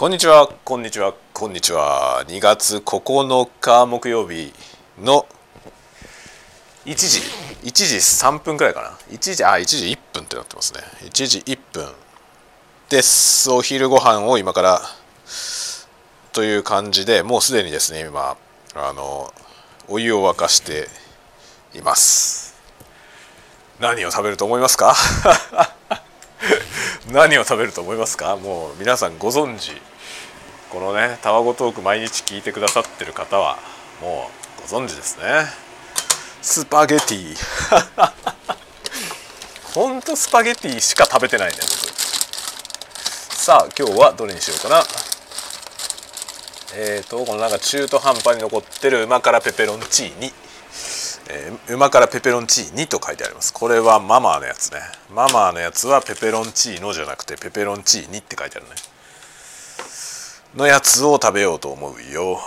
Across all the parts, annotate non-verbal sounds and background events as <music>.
こんにちは。こんにちは。こんにちは。2月9日木曜日の1時。1時3分くらいかな。1時あ1時1分ってなってますね。1時1分です。お昼ご飯を今からという感じでもうすでにですね今あのお湯を沸かしています。何を食べると思いますか？<laughs> <laughs> 何を食べると思いますか？もう皆さんご存知。このねタワゴトーク毎日聞いてくださってる方はもうご存知ですね。スパゲティ。<laughs> ほんとスパゲティしか食べてないね僕。さあ今日はどれにしようかな？えーとこのなんか中途半端に残ってる旨辛ペペロンチーニ。えー、旨辛ペペロンチーニと書いてあります。これはママのやつね。ママのやつはペペロンチーノじゃなくてペペロンチーニって書いてあるね。のやつを食べようと思うよ。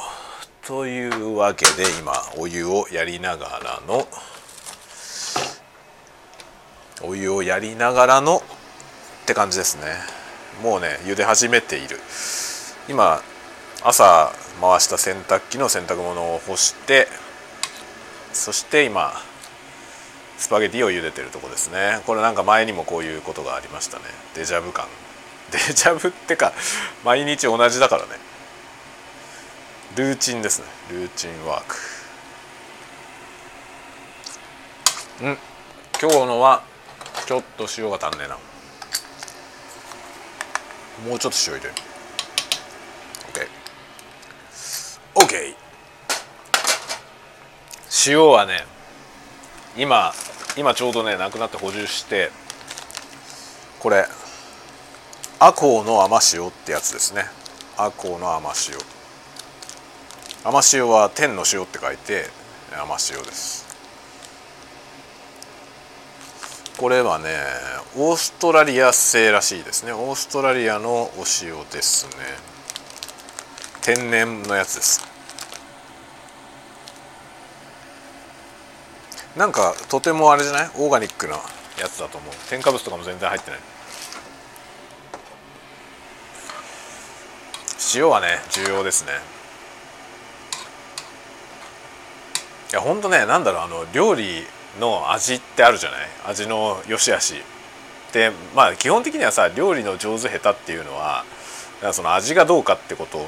というわけで今お湯をやりながらのお湯をやりながらのって感じですね。もうね茹で始めている。今朝回した洗濯機の洗濯物を干してそして今スパゲティを茹でてるとこですね。これなんか前にもこういうことがありましたね。デジャブ感。<laughs> デジャブってか毎日同じだからね。ルーチンですね。ルーチンワーク。うん。今日のはちょっと塩が足んねえな。もうちょっと塩入れる。OK OK 塩はね今今ちょうどねなくなって補充してこれアコウの甘塩ってやつですね。アコウの甘塩。甘塩は天の塩って書いて甘塩です。これはねオーストラリア製らしいですね。オーストラリアのお塩ですね。天然のやつです。なんかとてもあれじゃない？オーガニックなやつだと思う。添加物とかも全然入ってない。塩はね重要ですね。いやほんとねなんだろうあの料理の味ってあるじゃない？味の良し悪し。でまあ基本的にはさ料理の上手下手っていうのはその味がどうかってこと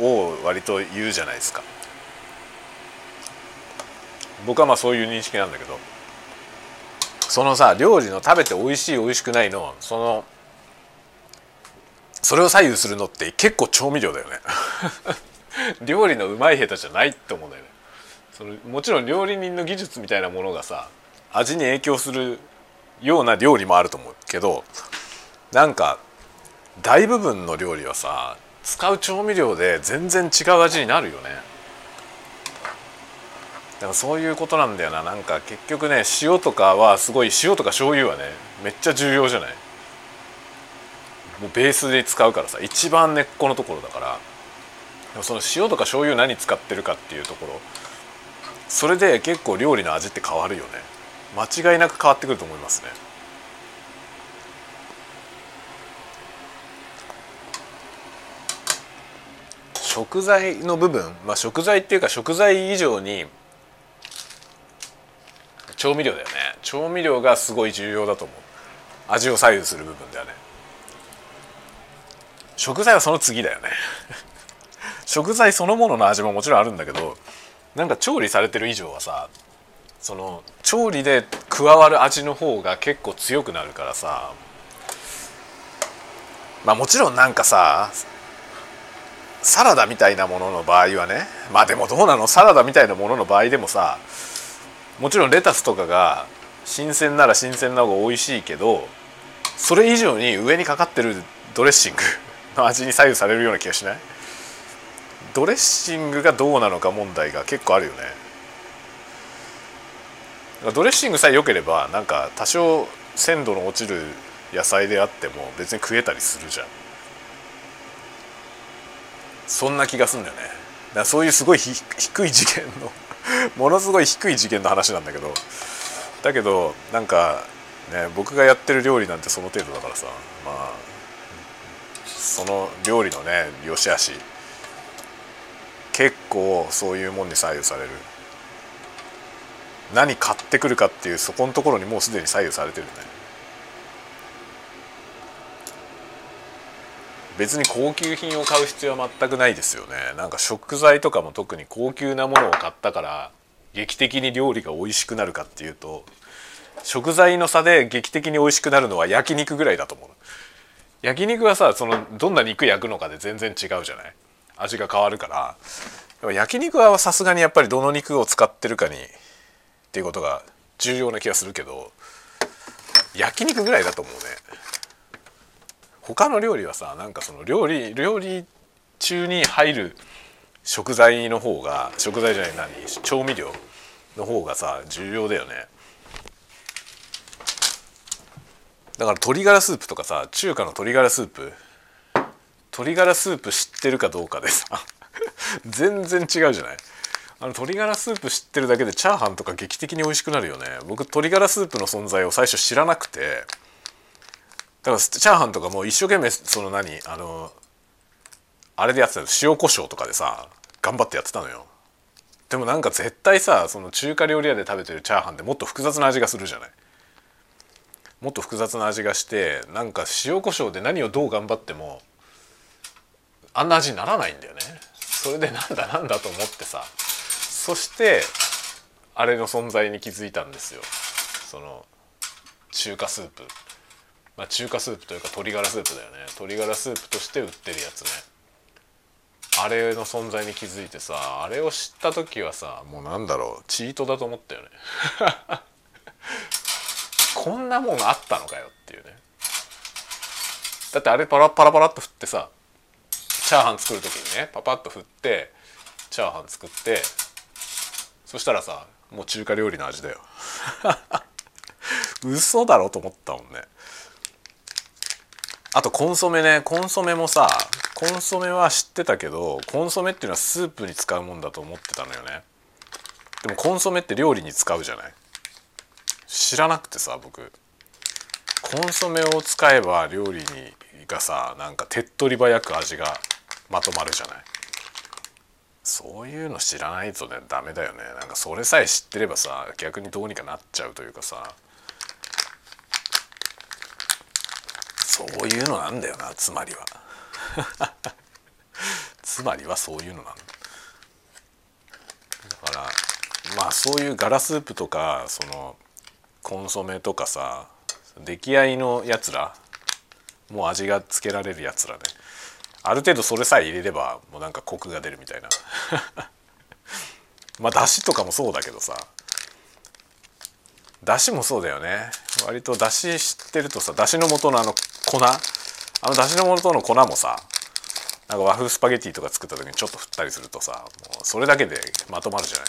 を割と言うじゃないですか。僕はまあそういう認識なんだけどそのさ料理の食べて美味しい美味しくないのそのそれを左右するのって結構調味料だよね。<laughs> 料理のうまい下手じゃないって思うんだよね。そのもちろん料理人の技術みたいなものがさ味に影響するような料理もあると思うけどなんか大部分の料理はさ使う調味料で全然違う味になるよね。だからそういうことなんだよな。なんか結局ね塩とかはすごい塩とか醤油はねめっちゃ重要じゃない？もうベースで使うからさ。一番根っこのところだから。でもその塩とか醤油何使ってるかっていうところ。それで結構料理の味って変わるよね。間違いなく変わってくると思いますね。食材の部分？まあ食材っていうか食材以上に調味料だよね。調味料がすごい重要だと思う。味を左右する部分ではね。食材はその次だよね。<laughs> 食材そのものの味ももちろんあるんだけどなんか調理されてる以上はさその調理で加わる味の方が結構強くなるからさまあもちろんなんかさサラダみたいなものの場合はねまあでもどうなの？サラダみたいなものの場合でもさもちろんレタスとかが新鮮なら新鮮な方が美味しいけどそれ以上に上にかかってるドレッシング <laughs> の味に左右されるような気がしない？ドレッシングがどうなのか問題が結構あるよね。ドレッシングさえ良ければなんか多少鮮度の落ちる野菜であっても別に食えたりするじゃん。そんな気がするんだよね。だそういうすごい <laughs> 低い次元のものすごい低い次元の話なんだけど。だけどなんかね僕がやってる料理なんてその程度だからさまあその料理のね良し悪し。結構そういうもんに左右される。何買ってくるかっていうそこのところにもうすでに左右されてるね。別に高級品を買う必要は全くないですよね。なんか食材とかも特に高級なものを買ったから劇的に料理が美味しくなるかっていうと食材の差で劇的に美味しくなるのは焼肉ぐらいだと思う。焼肉はさそのどんな肉焼くのかで全然違うじゃない？味が変わるから。焼肉はさすがにやっぱりどの肉を使ってるかにっていうことが重要な気がするけど焼肉ぐらいだと思うね。他の料理はさなんかその料理料理中に入る食材の方が食材じゃない何調味料の方がさ重要だよね。だから鶏ガラスープとかさ中華の鶏ガラスープ。鶏ガラスープ知ってるかどうかでさ <laughs> 全然違うじゃない。あの鶏ガラスープ知ってるだけでチャーハンとか劇的に美味しくなるよね。僕鶏ガラスープの存在を最初知らなくて。からチャーハンとかも一生懸命その何あのあれでやってたの塩コショウとかでさ頑張ってやってたのよ。でもなんか絶対さその中華料理屋で食べてるチャーハンってもっと複雑な味がするじゃない。もっと複雑な味がしてなんか塩コショウで何をどう頑張ってもあんな味にならないんだよね。それでなんだなんだと思ってさ。そしてあれの存在に気づいたんですよ。その中華スープ。まあ中華スープというか鶏ガラスープだよね。鶏ガラスープとして売ってるやつね。あれの存在に気づいてさあれを知った時はさもうなんだろうチートだと思ったよね。<laughs> こんなもんあったのかよっていうね。だってあれパラパラパラっと振ってさチャーハン作る時にねパパッと振ってチャーハン作ってそしたらさもう中華料理の味だよ。<laughs> 嘘だろと思ったもんね。あとコンソメね。コンソメもさコンソメは知ってたけどコンソメっていうのはスープに使うもんだと思ってたのよね。でもコンソメって料理に使うじゃない？知らなくてさ僕。コンソメを使えば料理にがさなんか手っ取り早く味がまとまるじゃない？そういうの知らないとねダメだよね。なんかそれさえ知ってればさ逆にどうにかなっちゃうというかさ。そういうのなんだよなつまりは。<laughs> つまりはそういうのなんだ。だからまあそういうガラスープとかそのコンソメとかさ出来合いのやつらもう味がつけられるやつらね。ある程度それさえ入れればもうなんかコクが出るみたいな。<laughs> まあだしとかもそうだけどさ。だしもそうだよね。割とだし知ってるとさだしの素のあの粉？あのだしの素の粉もさなんか和風スパゲティとか作った時にちょっと振ったりするとさもうそれだけでまとまるじゃない？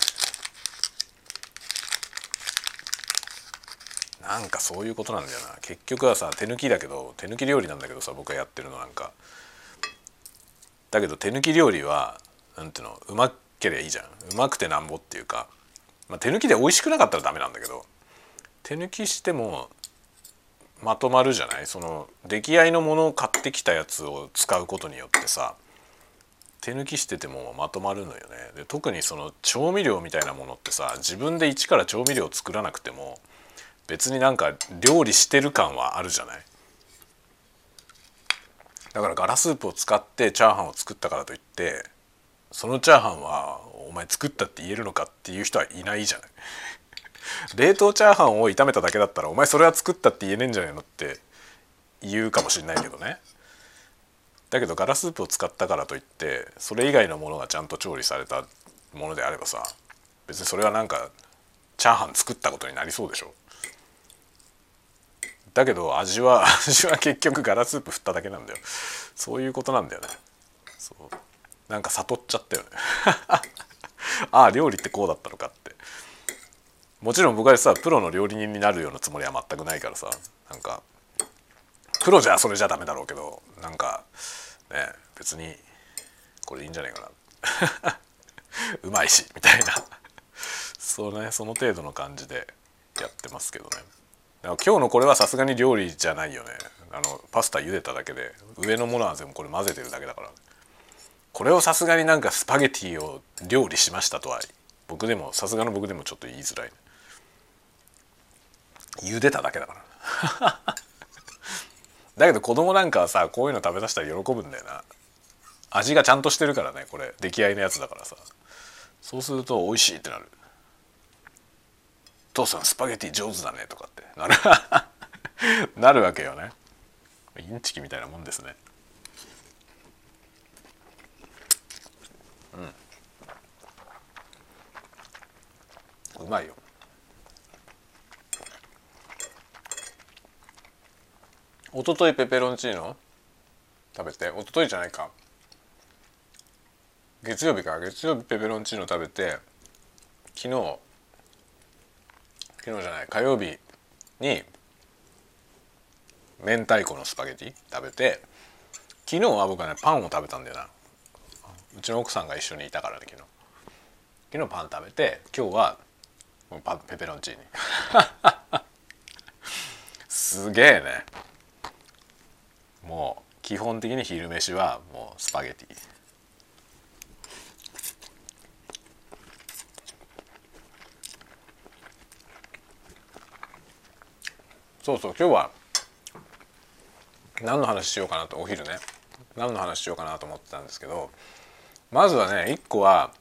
なんかそういうことなんだよな。結局はさ手抜きだけど手抜き料理なんだけどさ僕がやってるのなんか。だけど手抜き料理はなんていうのうまけりゃいいじゃん。うまくてなんぼっていうか、まあ、手抜きで美味しくなかったらダメなんだけど。手抜きしてもまとまるじゃない？その出来合いのものを買ってきたやつを使うことによってさ手抜きしててもまとまるのよね。で特にその調味料みたいなものってさ自分で一から調味料を作らなくても別になんか料理してる感はあるじゃない？だからガラスープを使ってチャーハンを作ったからといってそのチャーハンはお前作ったって言えるのかっていう人はいないじゃない？冷凍チャーハンを炒めただけだったらお前それは作ったって言えねえんじゃないのって言うかもしれないけどね。だけどガラスープを使ったからといってそれ以外のものがちゃんと調理されたものであればさ別にそれはなんかチャーハン作ったことになりそうでしょ。だけど味は <laughs> 味は結局ガラスープ振っただけなんだよ。そういうことなんだよね。そう。なんか悟っちゃったよね。<laughs> ああ料理ってこうだったのかって。もちろん僕はさプロの料理人になるようなつもりは全くないからさなんかプロじゃそれじゃダメだろうけどなんかね別にこれいいんじゃないかな。<laughs> うまいしみたいな。そうねその程度の感じでやってますけどね。今日のこれはさすがに料理じゃないよね。あのパスタ茹でただけで上のものは全部これ混ぜてるだけだから。これをさすがになんかスパゲティを料理しましたとは僕でもさすがの僕でもちょっと言いづらい、ね茹でただけだから。だけど子供なんかはさこういうの食べさせたら喜ぶんだよな。味がちゃんとしてるからねこれ。出来合いのやつだからさ。そうすると美味しいってなる。父さんスパゲティ上手だねとかって。なる。なるわけよね。インチキみたいなもんですね。うん。うまいよ。一昨日ペペロンチーノ？食べて。一昨日じゃないか。月曜日か。月曜日ペペロンチーノ食べて。昨日昨日じゃない。火曜日に明太子のスパゲティ食べて。昨日は僕はねパンを食べたんだよな。うちの奥さんが一緒にいたからね昨日。昨日パン食べて今日はパペペロンチーニ。<laughs> すげえね。もう基本的に昼飯はもうスパゲティ。そうそう今日は何の話しようかなとお昼ね。何の話しようかなと思ってたんですけどまずはね一個は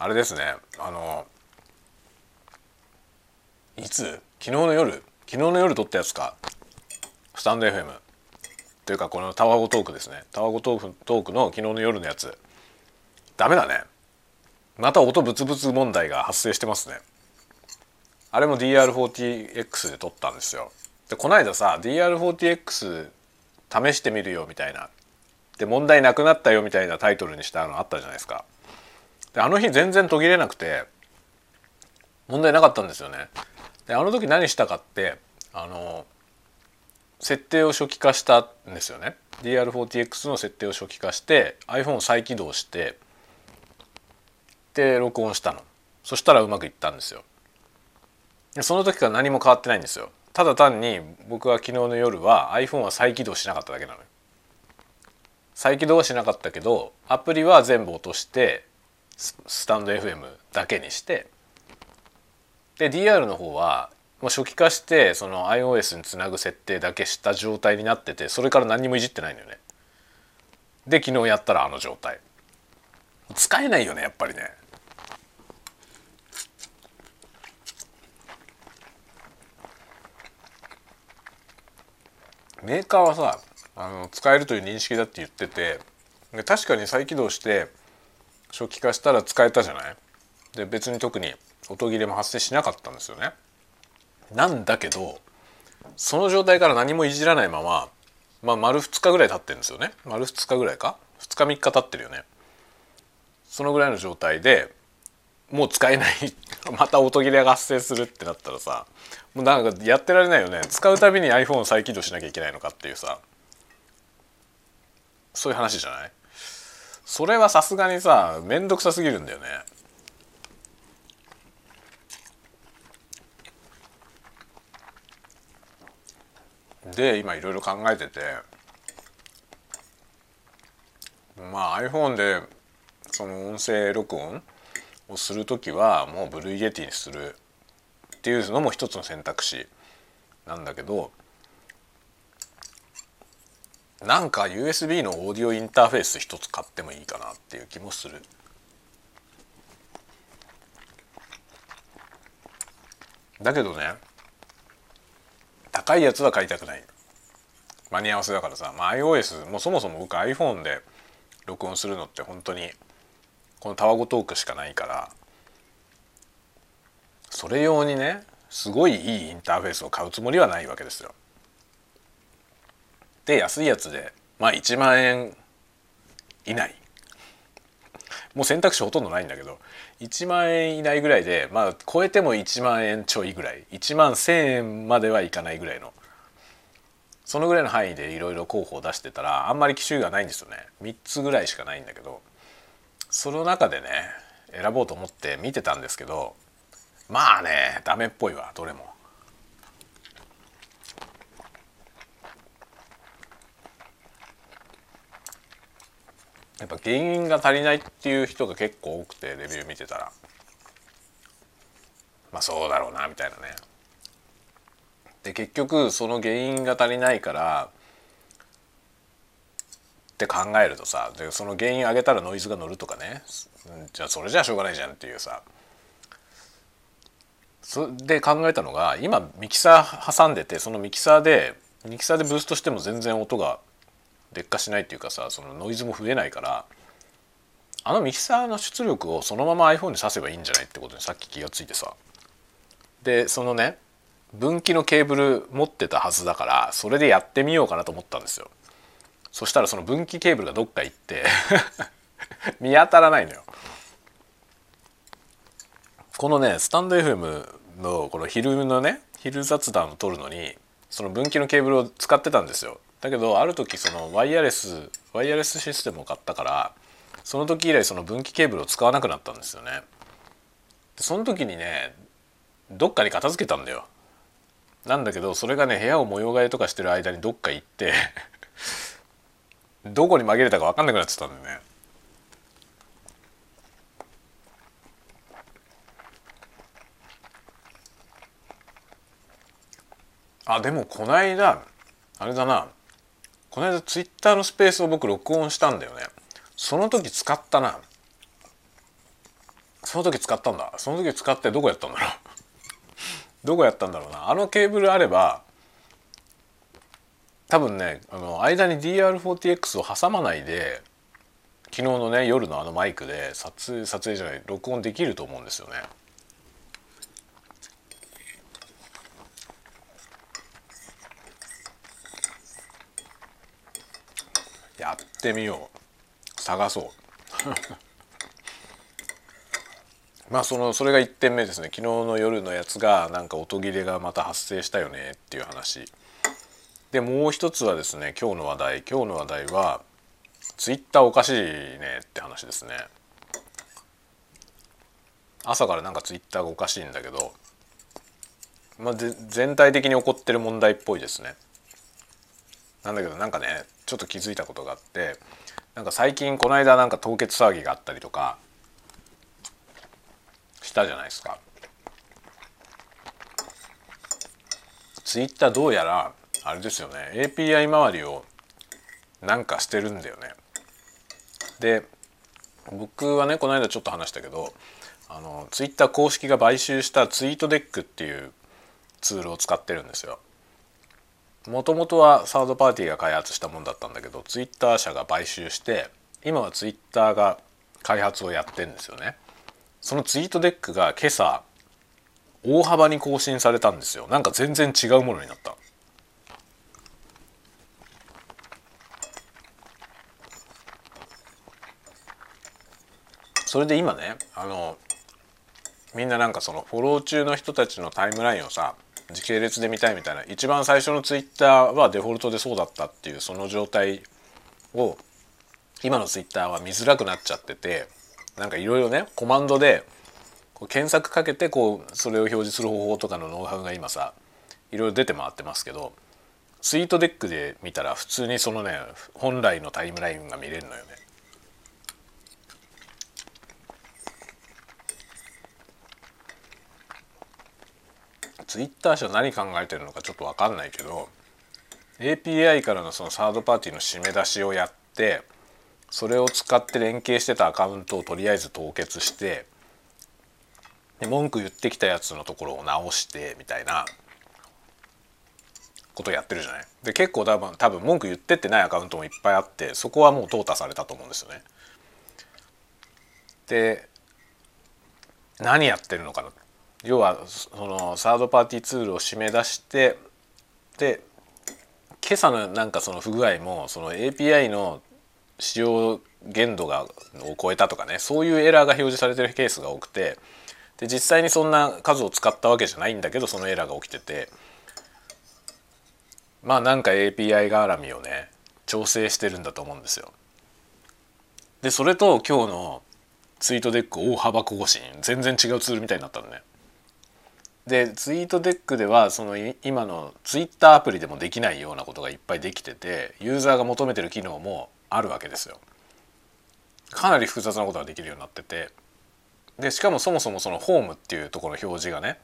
あれですね。あのいつ？昨日の夜？昨日の夜撮ったやつか。スタンド FM というかこのタワゴトークですね。タワゴトークトークの昨日の夜のやつ。ダメだね。また音ブツブツ問題が発生してますね。あれも DR40X で撮ったんですよ。でこの間さ DR40X 試してみるよみたいな。で問題なくなったよみたいなタイトルにしたのあったじゃないですか。であの日全然途切れなくて問題なかったんですよね。であの時何したかってあの設定を初期化したんですよね。DR40X の設定を初期化して iPhone を再起動してで録音したの。そしたらうまくいったんですよ。その時から何も変わってないんですよ。ただ単に僕は昨日の夜は iPhone は再起動しなかっただけなのよ。再起動はしなかったけどアプリは全部落としてスタンド FM だけにしてで DR の方はもう初期化してその iOS につなぐ設定だけした状態になっててそれから何にもいじってないのよね。で昨日やったらあの状態。使えないよねやっぱりね。メーカーはさあの使えるという認識だって言っててで確かに再起動して初期化したら使えたじゃない？で別に特に音切れも発生しなかったんですよね。なんだけどその状態から何もいじらないまままあ丸2日ぐらい経ってるんですよね。丸2日ぐらいか？2日3日経ってるよね。そのぐらいの状態でもう使えない <laughs> また音切れが発生するってなったらさもうなんかやってられないよね。使うたびに iPhone を再起動しなきゃいけないのかっていうさそういう話じゃない？それはさすがにさ面倒くさすぎるんだよね。で今いろいろ考えててまあ iPhone でその音声録音をする時はもう Blue Yeti にするっていうのも一つの選択肢なんだけどなんか USB のオーディオインターフェース一つ買ってもいいかなっていう気もする。だけどね高いやつは買いたくない。間に合わせだからさ、まあ、iOS もうそもそも僕 iPhone で録音するのって本当にこのタワゴトークしかないからそれ用にねすごいいいインターフェースを買うつもりはないわけですよ。で安いやつでまあ1万円以内。もう選択肢ほとんどないんだけど1万円以内ぐらいでまあ超えても1万円ちょいぐらい。1万1,000円まではいかないぐらいの。そのぐらいの範囲でいろいろ候補を出してたらあんまり機種がないんですよね。3つぐらいしかないんだけど。その中でね選ぼうと思って見てたんですけどまあねダメっぽいわどれも。やっぱ原因が足りないっていう人が結構多くてレビュー見てたら。まあそうだろうなみたいなね。で結局その原因が足りないからって考えるとさでその原因上げたらノイズが乗るとかね。じゃあそれじゃしょうがないじゃんっていうさ。そで考えたのが今ミキサー挟んでてそのミキサーでミキサーでブーストしても全然音が劣化しないっていうかさそのノイズも増えないからあのミキサーの出力をそのまま iPhone に挿せばいいんじゃないってことにさっき気がついてさ。でそのね分岐のケーブル持ってたはずだからそれでやってみようかなと思ったんですよ。そしたらその分岐ケーブルがどっか行って <laughs> 見当たらないのよ。このねスタンド FM のこの昼のね昼雑談を撮るのにその分岐のケーブルを使ってたんですよ。だけどある時そのワイヤレスワイヤレスシステムを買ったからその時以来その分岐ケーブルを使わなくなったんですよね。その時にねどっかに片付けたんだよ。なんだけどそれがね部屋を模様替えとかしてる間にどっか行ってどこに紛れたか分かんなくなっちゃったんだよね。あでもこの間あれだな。この間ツイッターのスペースを僕録音したんだよね。その時使ったな。その時使ったんだ。その時使ってどこやったんだろう。<laughs> どこやったんだろうな。あのケーブルあれば多分ねあの間に DR40X を挟まないで昨日のね夜のあのマイクで撮影撮影じゃない録音できると思うんですよね。やってみよう。探そう。<laughs> まあそのそれが1点目ですね。昨日の夜のやつがなんか音切れがまた発生したよねっていう話。でもう一つはですね今日の話題。今日の話題はツイッターおかしいねって話ですね。朝からなんかツイッターがおかしいんだけど、まあ、全体的に起こってる問題っぽいですね。なんだけどなんかねちょっと気づいたことがあってなんか最近この間なんか凍結騒ぎがあったりとかしたじゃないですか。ツイッターどうやらあれですよね API 周りをなんかしてるんだよね。で僕はねこの間ちょっと話したけどあのツイッター公式が買収したツイートデックっていうツールを使ってるんですよ。もともとはサードパーティーが開発したもんだったんだけどツイッター社が買収して今はツイッターが開発をやってんですよね。そのツイートデックが今朝大幅に更新されたんですよなんか全然違うものになったそれで今ねあのみんななんかそのフォロー中の人たちのタイムラインをさ時系列で見たいみたいな一番最初のツイッターはデフォルトでそうだったっていうその状態を今のツイッターは見づらくなっちゃっててなんかいろいろねコマンドでこう検索かけてこうそれを表示する方法とかのノウハウが今さいろいろ出て回ってますけどツイートデックで見たら普通にそのね本来のタイムラインが見れるのよね。ツイッター社何考えてるのかちょっと分かんないけど API からのそのサードパーティーの締め出しをやってそれを使って連携してたアカウントをとりあえず凍結してで文句言ってきたやつのところを直してみたいなことやってるじゃない？で結構多分多分文句言ってってないアカウントもいっぱいあってそこはもう淘汰されたと思うんですよね。で何やってるのかな？要はそのサードパーティーツールを締め出してで今朝のなんかその不具合もその API の使用限度がを超えたとかねそういうエラーが表示されてるケースが多くてで実際にそんな数を使ったわけじゃないんだけどそのエラーが起きててまあなんか API 絡みをね調整してるんだと思うんですよ。でそれと今日のツイートデック大幅更新全然違うツールみたいになったのね。でツイートデックではその今のツイッターアプリでもできないようなことがいっぱいできててユーザーが求めてる機能もあるわけですよ。かなり複雑なことができるようになっててでしかもそもそもそのホームっていうところの表示がね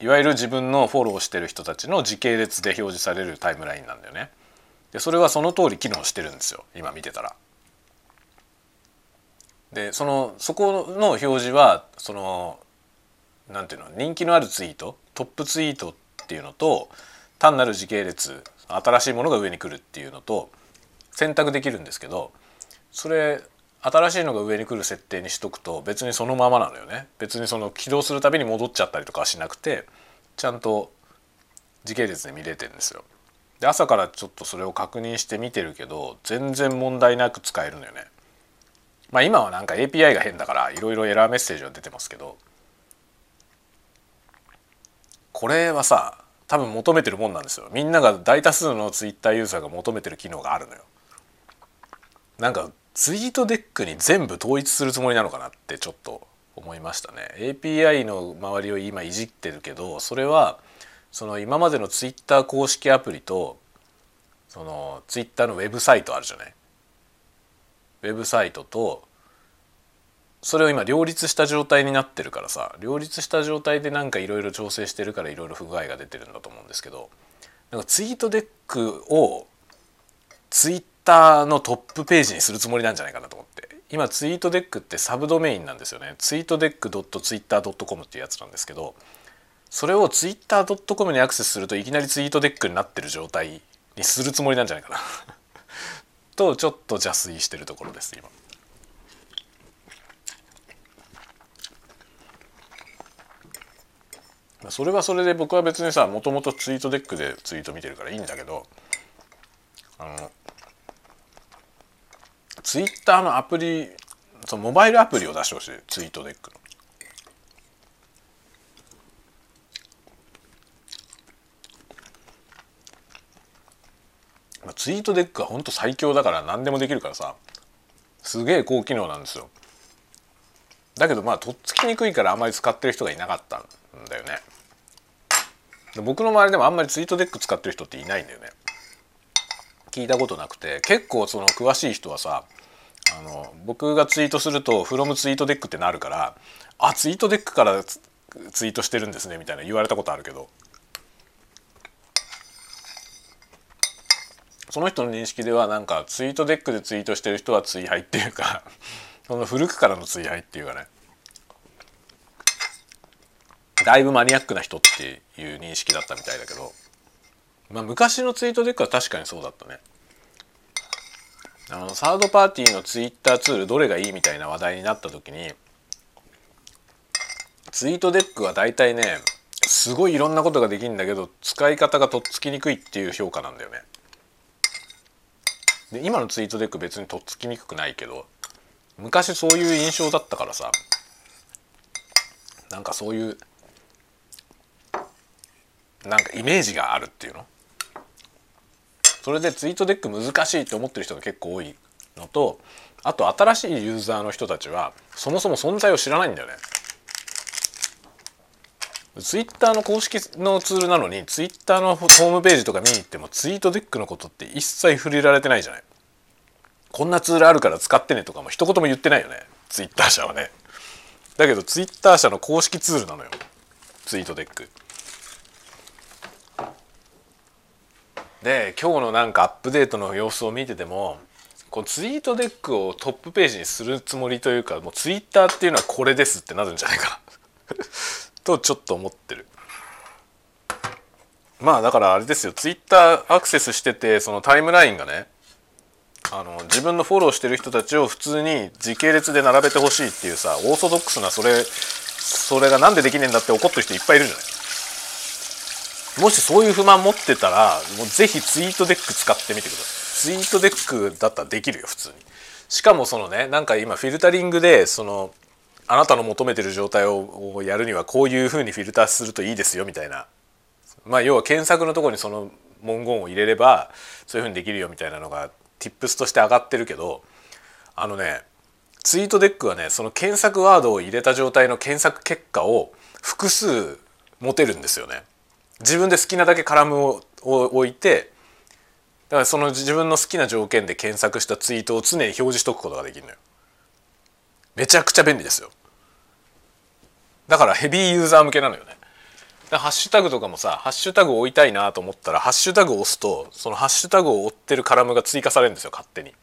いわゆる自分のフォローしてる人たちの時系列で表示されるタイムラインなんだよね。でそれはその通り機能してるんですよ今見てたら。でそのそこの表示はそのなんていうの人気のあるツイートトップツイートっていうのと単なる時系列新しいものが上に来るっていうのと選択できるんですけどそれ新しいのが上に来る設定にしとくと別にそのままなのよね。別にその起動するたびに戻っちゃったりとかしなくてちゃんと時系列で見れてるんですよ。で朝からちょっとそれを確認して見てるけど全然問題なく使えるのよね。まあ今はなんか API が変だからいろいろエラーメッセージは出てますけどこれはさ多分求めてるもんなんですよ。みんなが大多数のツイッターユーザーが求めてる機能があるのよ。なんかツイートデックに全部統一するつもりなのかなってちょっと思いましたね。API の周りを今いじってるけどそれはその今までのツイッター公式アプリとそのツイッターのウェブサイトあるじゃない？ウェブサイトとそれを今両立した状態になってるからさ両立した状態でなんかいろいろ調整してるからいろいろ不具合が出てるんだと思うんですけどなんかツイートデックをツイッターのトップページにするつもりなんじゃないかなと思って。今ツイートデックってサブドメインなんですよね。ツイートデック .twitter.com っていうやつなんですけどそれをツイッター .com にアクセスするといきなりツイートデックになってる状態にするつもりなんじゃないかな。<laughs> とちょっと邪推してるところです今。それはそれで僕は別にさもともとツイートデックでツイート見てるからいいんだけどあのツイッターのアプリそのモバイルアプリを出してほしいツイートデックの。ツイートデックは本当最強だから何でもできるからさすげえ高機能なんですよだけどまあとっつきにくいからあまり使ってる人がいなかったん僕の周りでもあんまりツイートデック使ってる人っていないんだよね。聞いたことなくて。結構その詳しい人はさあの僕がツイートすると「from ツイートデック」ってなるから「あツイートデックからツイートしてるんですね」みたいな言われたことあるけど。その人の認識ではなんかツイートデックでツイートしてる人は追廃っていうかその古くからの追廃っていうかね。だいぶマニアックな人っていう認識だったみたいだけど、まあ、昔のツイートデックは確かにそうだったね。あのサードパーティーのツイッターツールどれがいいみたいな話題になった時にツイートデックは大体ねすごいいろんなことができるんだけど使い方がとっつきにくいっていう評価なんだよね。で今のツイートデック別にとっつきにくくないけど昔そういう印象だったからさなんかそういうなんかイメージがあるっていうの？それでツイートデック難しいって思ってる人が結構多いのとあと新しいユーザーの人たちはそもそも存在を知らないんだよね。ツイッターの公式のツールなのにツイッターのホームページとか見に行ってもツイートデックのことって一切触れられてないじゃない。こんなツールあるから使ってねとかも一言も言ってないよね。ツイッター社はね。だけどツイッター社の公式ツールなのよ。ツイートデック。で今日のなんかアップデートの様子を見ててもこうツイートデックをトップページにするつもりというかもうツイッターっていうのはこれですってなるんじゃないかな。<laughs> とちょっと思ってる。まあだからあれですよ。ツイッターアクセスしててそのタイムラインがねあの自分のフォローしてる人たちを普通に時系列で並べてほしいっていうさオーソドックスなそれそれがなんでできねえんだって怒ってる人いっぱいいるじゃない。もしそういう不満持ってたらもうぜひツイートデック使ってみてください。ツイートデックだったらできるよ普通に。しかもそのねなんか今フィルタリングでそのあなたの求めてる状態をやるにはこういうふうにフィルターするといいですよみたいな。まあ要は検索のとこにその文言を入れればそういうふうにできるよみたいなのが tips として上がってるけどあのねツイートデックはねその検索ワードを入れた状態の検索結果を複数持てるんですよね。自分で好きなだけカラムを置いてだからその自分の好きな条件で検索したツイートを常に表示しとくことができるのよ。めちゃくちゃ便利ですよ。だからヘビーユーザー向けなのよね。ハッシュタグとかもさハッシュタグを追いたいなと思ったらハッシュタグを押すとそのハッシュタグを追ってるカラムが追加されるんですよ勝手に。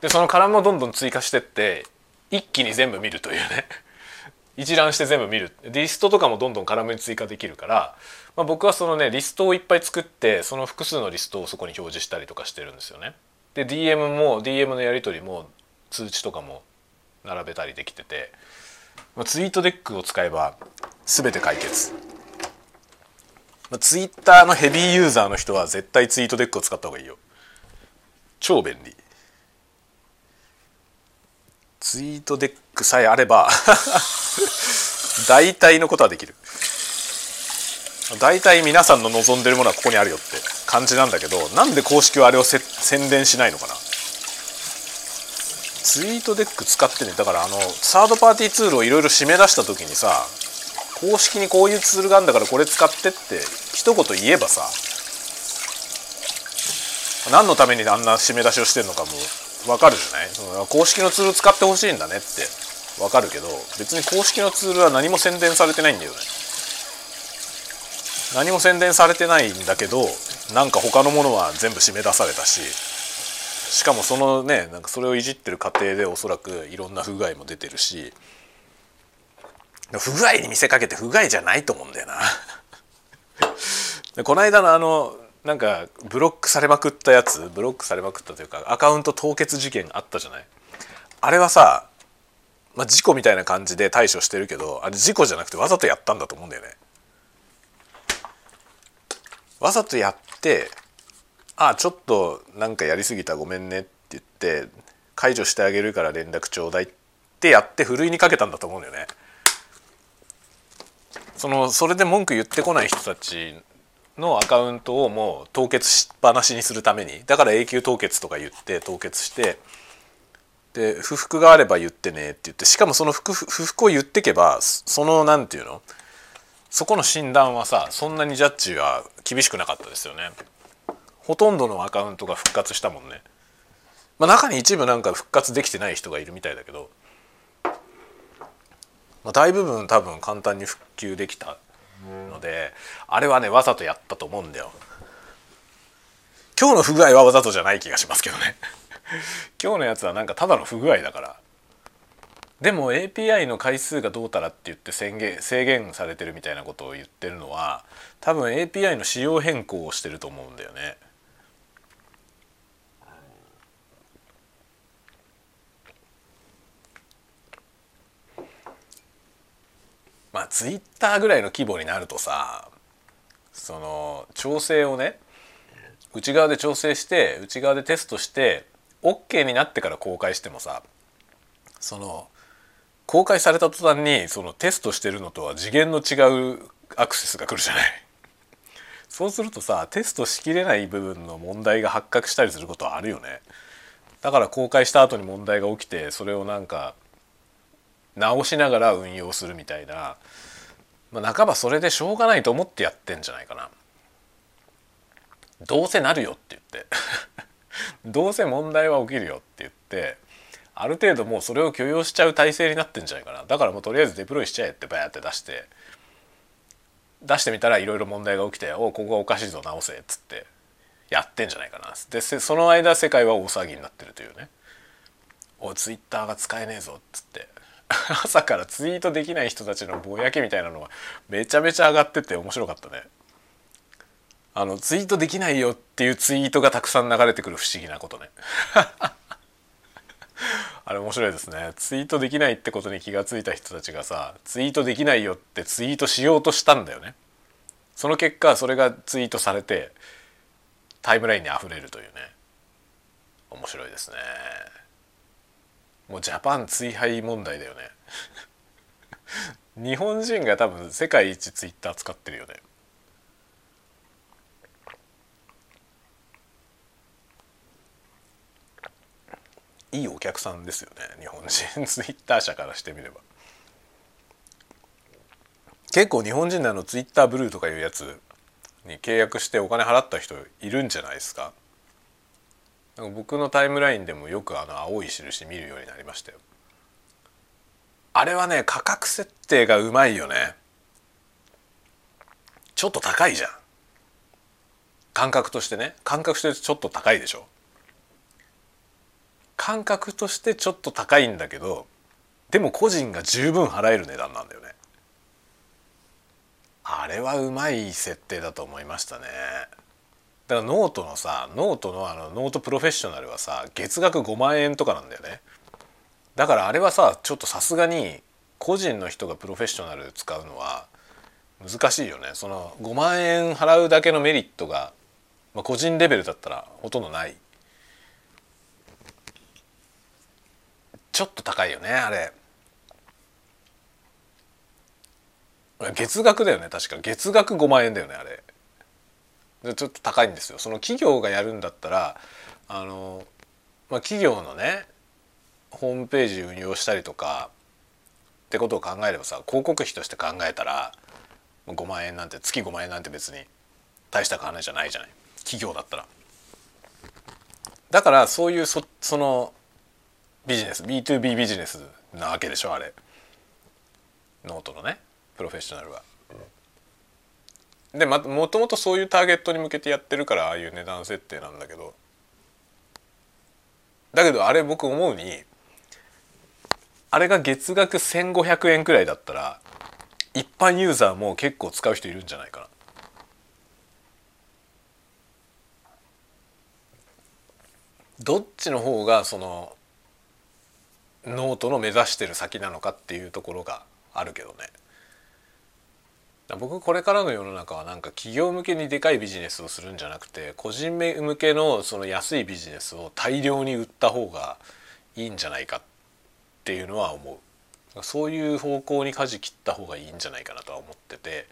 でそのカラムをどんどん追加してって一気に全部見るというね。<laughs> 一覧して全部見る。リストとかもどんどんカラムに追加できるから、まあ、僕はそのねリストをいっぱい作ってその複数のリストをそこに表示したりとかしてるんですよね。で DM も DM のやり取りも通知とかも並べたりできてて、まあ、ツイートデックを使えば全て解決。まあ、ツイッターのヘビーユーザーの人は絶対ツイートデックを使った方がいいよ。超便利。ツイートデックさえあれば <laughs> 大体のことはできる大体皆さんの望んでるものはここにあるよって感じなんだけどなんで公式はあれを宣伝しないのかな？ツイートデック使ってねだからあのサードパーティーツールをいろいろ締め出した時にさ公式にこういうツールがあるんだからこれ使ってって一言言えばさ何のためにあんな締め出しをしてるのかも分かるじゃない？公式のツール使ってほしいんだねって分かるけど別に公式のツールは何も宣伝されてないんだよね。何も宣伝されてないんだけどなんか他のものは全部締め出されたししかもそのねなんかそれをいじってる過程でおそらくいろんな不具合も出てるし不具合に見せかけて不具合じゃないと思うんだよな。でこの間のあのなんかブロックされまくったやつブロックされまくったというかアカウント凍結事件あったじゃない？あれはさ、まあ、事故みたいな感じで対処してるけどあれ事故じゃなくてわざとやったんだと思うんだよね。わざとやってあちょっとなんかやりすぎたごめんねって言って解除してあげるから連絡ちょうだいってやってふるいにかけたんだと思うんだよね。そのそれで文句言ってこない人たちのアカウントをもう凍結しっぱなしにするためにだから永久凍結とか言って凍結してで不服があれば言ってねって言ってしかもその不服を言ってけばその何て言うの？そこの診断はさそんなにジャッジは厳しくなかったですよね。ほとんどのアカウントが復活したもんね、まあ、中に一部なんか復活できてない人がいるみたいだけど、まあ、大部分多分簡単に復旧できたのであれはねわざとやったと思うんだよ。今日の不具合はわざとじゃない気がしますけどね。今日のやつはなんかただの不具合だから。でも API の回数がどうたらって言って宣言制限されてるみたいなことを言ってるのは多分 API の仕様変更をしてると思うんだよね。まあツイッターぐらいの規模になるとさその調整をね内側で調整して内側でテストして OK になってから公開してもさその公開された途端にそのテストしてるのとは次元の違うアクセスが来るじゃない。そうするとさテストしきれない部分の問題が発覚したりすることはあるよね。だから公開した後に問題が起きてそれをなんか直しながら運用するみたいな、まあ、半ばそれでしょうがないと思ってやってんじゃないかな。どうせなるよって言って <laughs> どうせ問題は起きるよって言ってある程度もうそれを許容しちゃう体制になってんじゃないかな。だからもうとりあえずデプロイしちゃえってバーって出して。出してみたらいろいろ問題が起きて「おここがおかしいぞ直せ」っつって。やってんじゃないかな。でその間世界は大騒ぎになってるというね「おツイッターが使えねえぞ」っつって。<laughs> 朝からツイートできない人たちのぼやきみたいなのがめちゃめちゃ上がってて面白かったね。あのツイートできないよっていうツイートがたくさん流れてくる不思議なことね。あれ面白いですねツイートできないってことに気が付いた人たちがさツイートできないよってツイートしようとしたんだよね。その結果それがツイートされてタイムラインにあふれるというね面白いですね。もうジャパン追廃問題だよね日本人が多分世界一ツイッター使ってるよねいいお客さんですよね日本人。<laughs> ツイッター社からしてみれば。結構日本人であのツイッターブルーとかいうやつに契約してお金払った人いるんじゃないですか。なんか僕のタイムラインでもよくあの青い印見るようになりましたよ。あれはね価格設定がうまいよね。ちょっと高いじゃん。感覚としてね。感覚としてちょっと高いでしょ。感覚としてちょっと高いんだけどでも個人が十分払える値段なんだよね。あれはうまい設定だと思いましたね。だからノートのさノートのあのノートプロフェッショナルはさ月額5万円とかなんだよね。だからあれはさちょっとさすがに個人の人がプロフェッショナル使うのは難しいよね。その5万円払うだけのメリットが、まあ、個人レベルだったらほとんどない。ちょっと高いよねあれ。月額だよね確か。月額5万円だよねあれ。でちょっと高いんですよ。その企業がやるんだったらあの、まあ、企業のねホームページ運用したりとかってことを考えればさ広告費として考えたら5万円なんて月5万円なんて別に大した金じゃないじゃない。企業だったら。だからそういうそそのビジネス B2B ビジネスなわけでしょあれノートのねプロフェッショナルは。でまもともとそういうターゲットに向けてやってるからああいう値段設定なんだけどだけどあれ僕思うにあれが月額1,500円くらいだったら一般ユーザーも結構使う人いるんじゃないかな。どっちの方がそのノートの目指してる先なのかっていうところがあるけどね。僕これからの世の中はなんか企業向けにでかいビジネスをするんじゃなくて個人向けのその安いビジネスを大量に売った方がいいんじゃないかっていうのは思う。そういう方向に舵切った方がいいんじゃないかなとは思ってて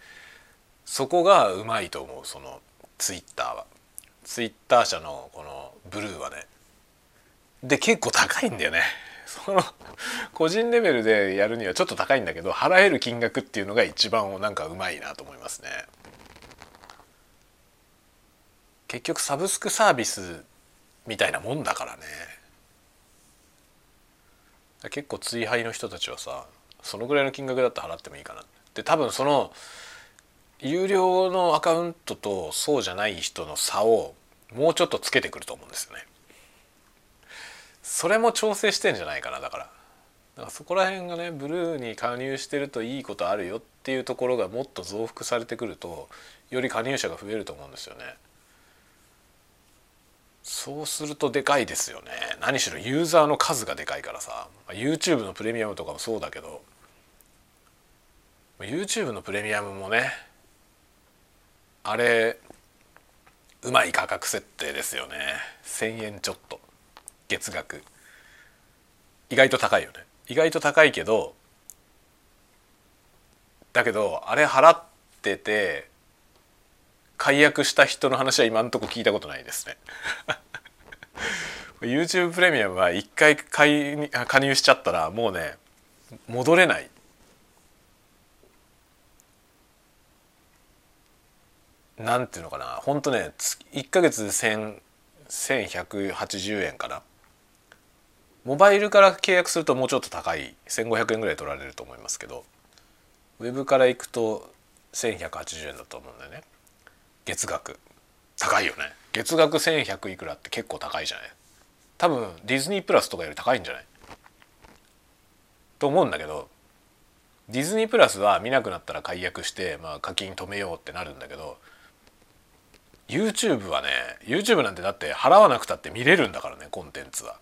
そこがうまいと思うそのツイッターは。ツイッター社のこのブルーはね。で結構高いんだよね。その個人レベルでやるにはちょっと高いんだけど払える金額っていうのが一番なんかうまいなと思いますね。結局サブスクサービスみたいなもんだからね結構追廃の人たちはさそのぐらいの金額だったら払ってもいいかなで多分その有料のアカウントとそうじゃない人の差をもうちょっとつけてくると思うんですよね。それも調整してんじゃないかなだから。だからそこら辺がねブルーに加入してるといいことあるよっていうところがもっと増幅されてくるとより加入者が増えると思うんですよね。そうするとでかいですよね。何しろユーザーの数がでかいからさ。YouTube のプレミアムとかもそうだけど。YouTube のプレミアムもねあれうまい価格設定ですよね。1,000円ちょっと。月額。意外と高いよね。意外と高いけどだけどあれ払ってて解約した人の話は今んとこ聞いたことないですね。<laughs> YouTube プレミアムは一回加入しちゃったらもうね戻れない。なんていうのかな。ほんとね1か月1180円かな。モバイルから契約するともうちょっと高い1500円ぐらい取られると思いますけどウェブから行くと1180円だと思うんだよね。月額。高いよね。月額1100いくらって結構高いじゃない。多分ディズニープラスとかより高いんじゃない？と思うんだけどディズニープラスは見なくなったら解約して、まあ、課金止めようってなるんだけど YouTube はね YouTube なんてだって払わなくたって見れるんだからねコンテンツは。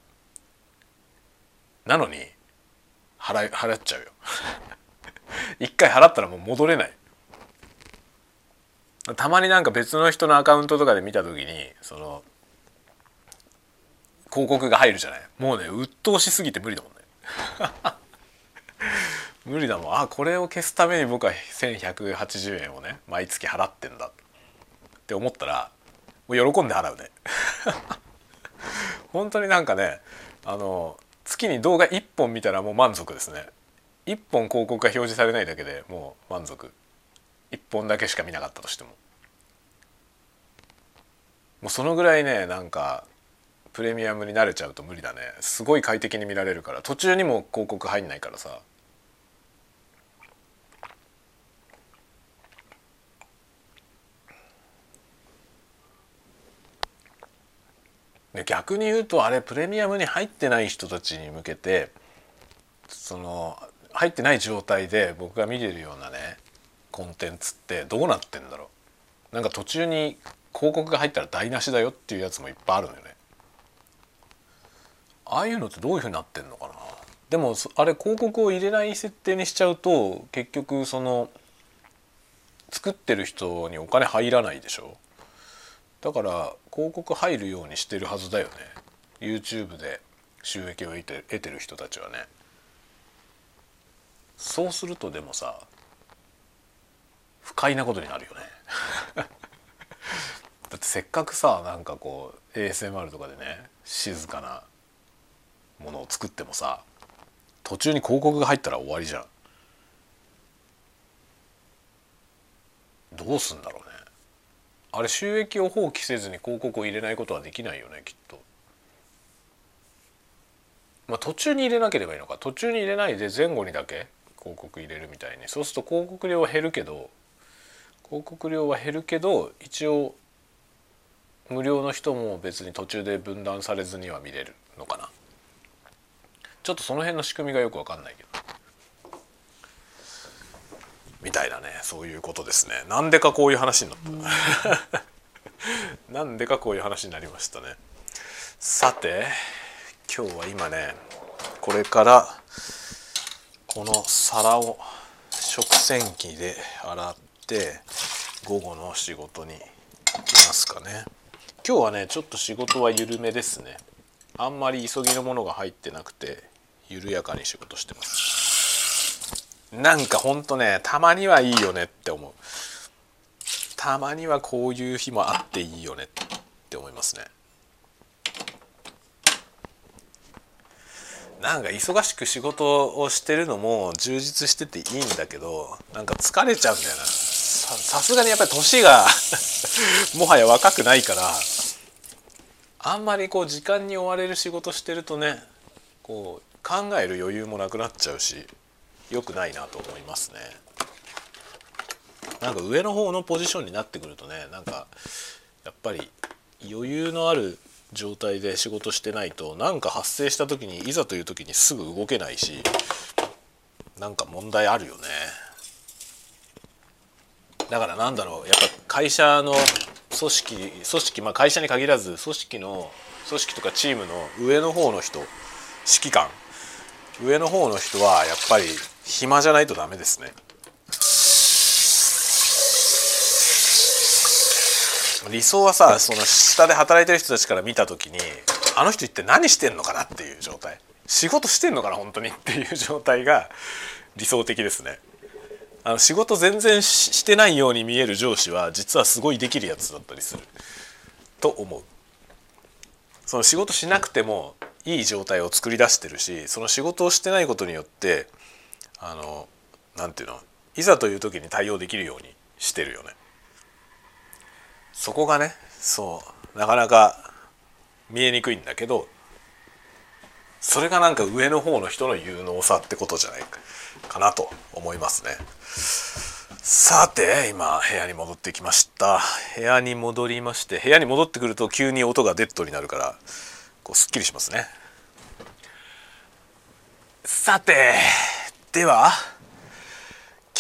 なのに払い払っちゃうよ。<laughs> 一回払ったらもう戻れない。たまになんか別の人のアカウントとかで見た時にその広告が入るじゃない。もうね鬱陶しすぎて無理だもんね。<laughs> 無理だもん。あこれを消すために僕は1180円をね毎月払ってんだ。って思ったらもう喜んで払うね。<laughs> 本当になんかねあの月に動画1本見たらもう満足ですね。1本広告が表示されないだけでもう満足。1本だけしか見なかったとしても。もうそのぐらいねなんかプレミアムに慣れちゃうと無理だね。すごい快適に見られるから。途中にも広告入んないからさ。で逆に言うとあれプレミアムに入ってない人たちに向けてその入ってない状態で僕が見れるようなねコンテンツってどうなってんだろう。なんか途中に広告が入ったら台無しだよっていうやつもいっぱいあるのよね。ああいうのってどういうふうになってんのかな。でもあれ広告を入れない設定にしちゃうと結局その作ってる人にお金入らないでしょ。だから広告入るようにしてるはずだよね。YouTube で収益を得て得てる人たちはね。そうするとでもさ不快なことになるよね。<laughs> だってせっかくさなんかこう ASMR とかでね静かなものを作ってもさ途中に広告が入ったら終わりじゃん。どうすんだろうね。あれ収益を放棄せずに広告を入れないことはできないよねきっと。まあ途中に入れなければいいのか。途中に入れないで前後にだけ広告入れるみたいに。そうすると広告料は減るけど広告料は減るけど一応無料の人も別に途中で分断されずには見れるのかな。ちょっとその辺の仕組みがよく分かんないけど。みたいなねそういうことですね。なんでかこういう話になった。<laughs> なんでかこういう話になりましたね。さて今日は今ねこれからこの皿を食洗機で洗って午後の仕事に行きますかね。今日はねちょっと仕事は緩めですね。あんまり急ぎのものが入ってなくて緩やかに仕事してます。なんかほんとねたまにはいいよねって思う。たまにはこういう日もあっていいよねって思いますね。なんか忙しく仕事をしてるのも充実してていいんだけどなんか疲れちゃうんだよな。さすがにやっぱり年が <laughs> もはや若くないからあんまりこう時間に追われる仕事してるとねこう考える余裕もなくなっちゃうし。良くないなと思いますね。なんか上の方のポジションになってくるとねなんかやっぱり余裕のある状態で仕事してないと何か発生した時にいざという時にすぐ動けないしなんか問題あるよねだからなんだろうやっぱ会社の組織組織まあ会社に限らず組織の組織とかチームの上の方の人指揮官上の方の人はやっぱり暇じゃないとダメですね。理想はさその下で働いてる人たちから見た時にあの人一体何してんのかなっていう状態。仕事してんのかな本当にっていう状態が理想的ですね。あの仕事全然してないように見える上司は実はすごいできるやつだったりする。と思う。その仕事しなくてもいい状態を作り出してるしその仕事をしてないことによってあのなんていうのいざという時に対応できるようにしてるよね。そこがねそうなかなか見えにくいんだけどそれがなんか上の方の人の有能さってことじゃないかなと思いますね。さて今部屋に戻ってきました部屋に戻りまして部屋に戻ってくると急に音がデッドになるからこうすっきりしますねさてでは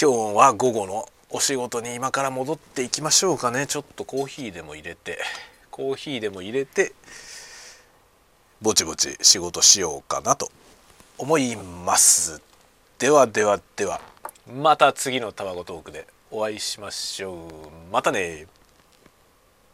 今日は午後のお仕事に今から戻っていきましょうかね。ちょっとコーヒーでも入れてコーヒーでも入れてぼちぼち仕事しようかなと思います。ではではではまた次の卵トークでお会いしましょう。またね。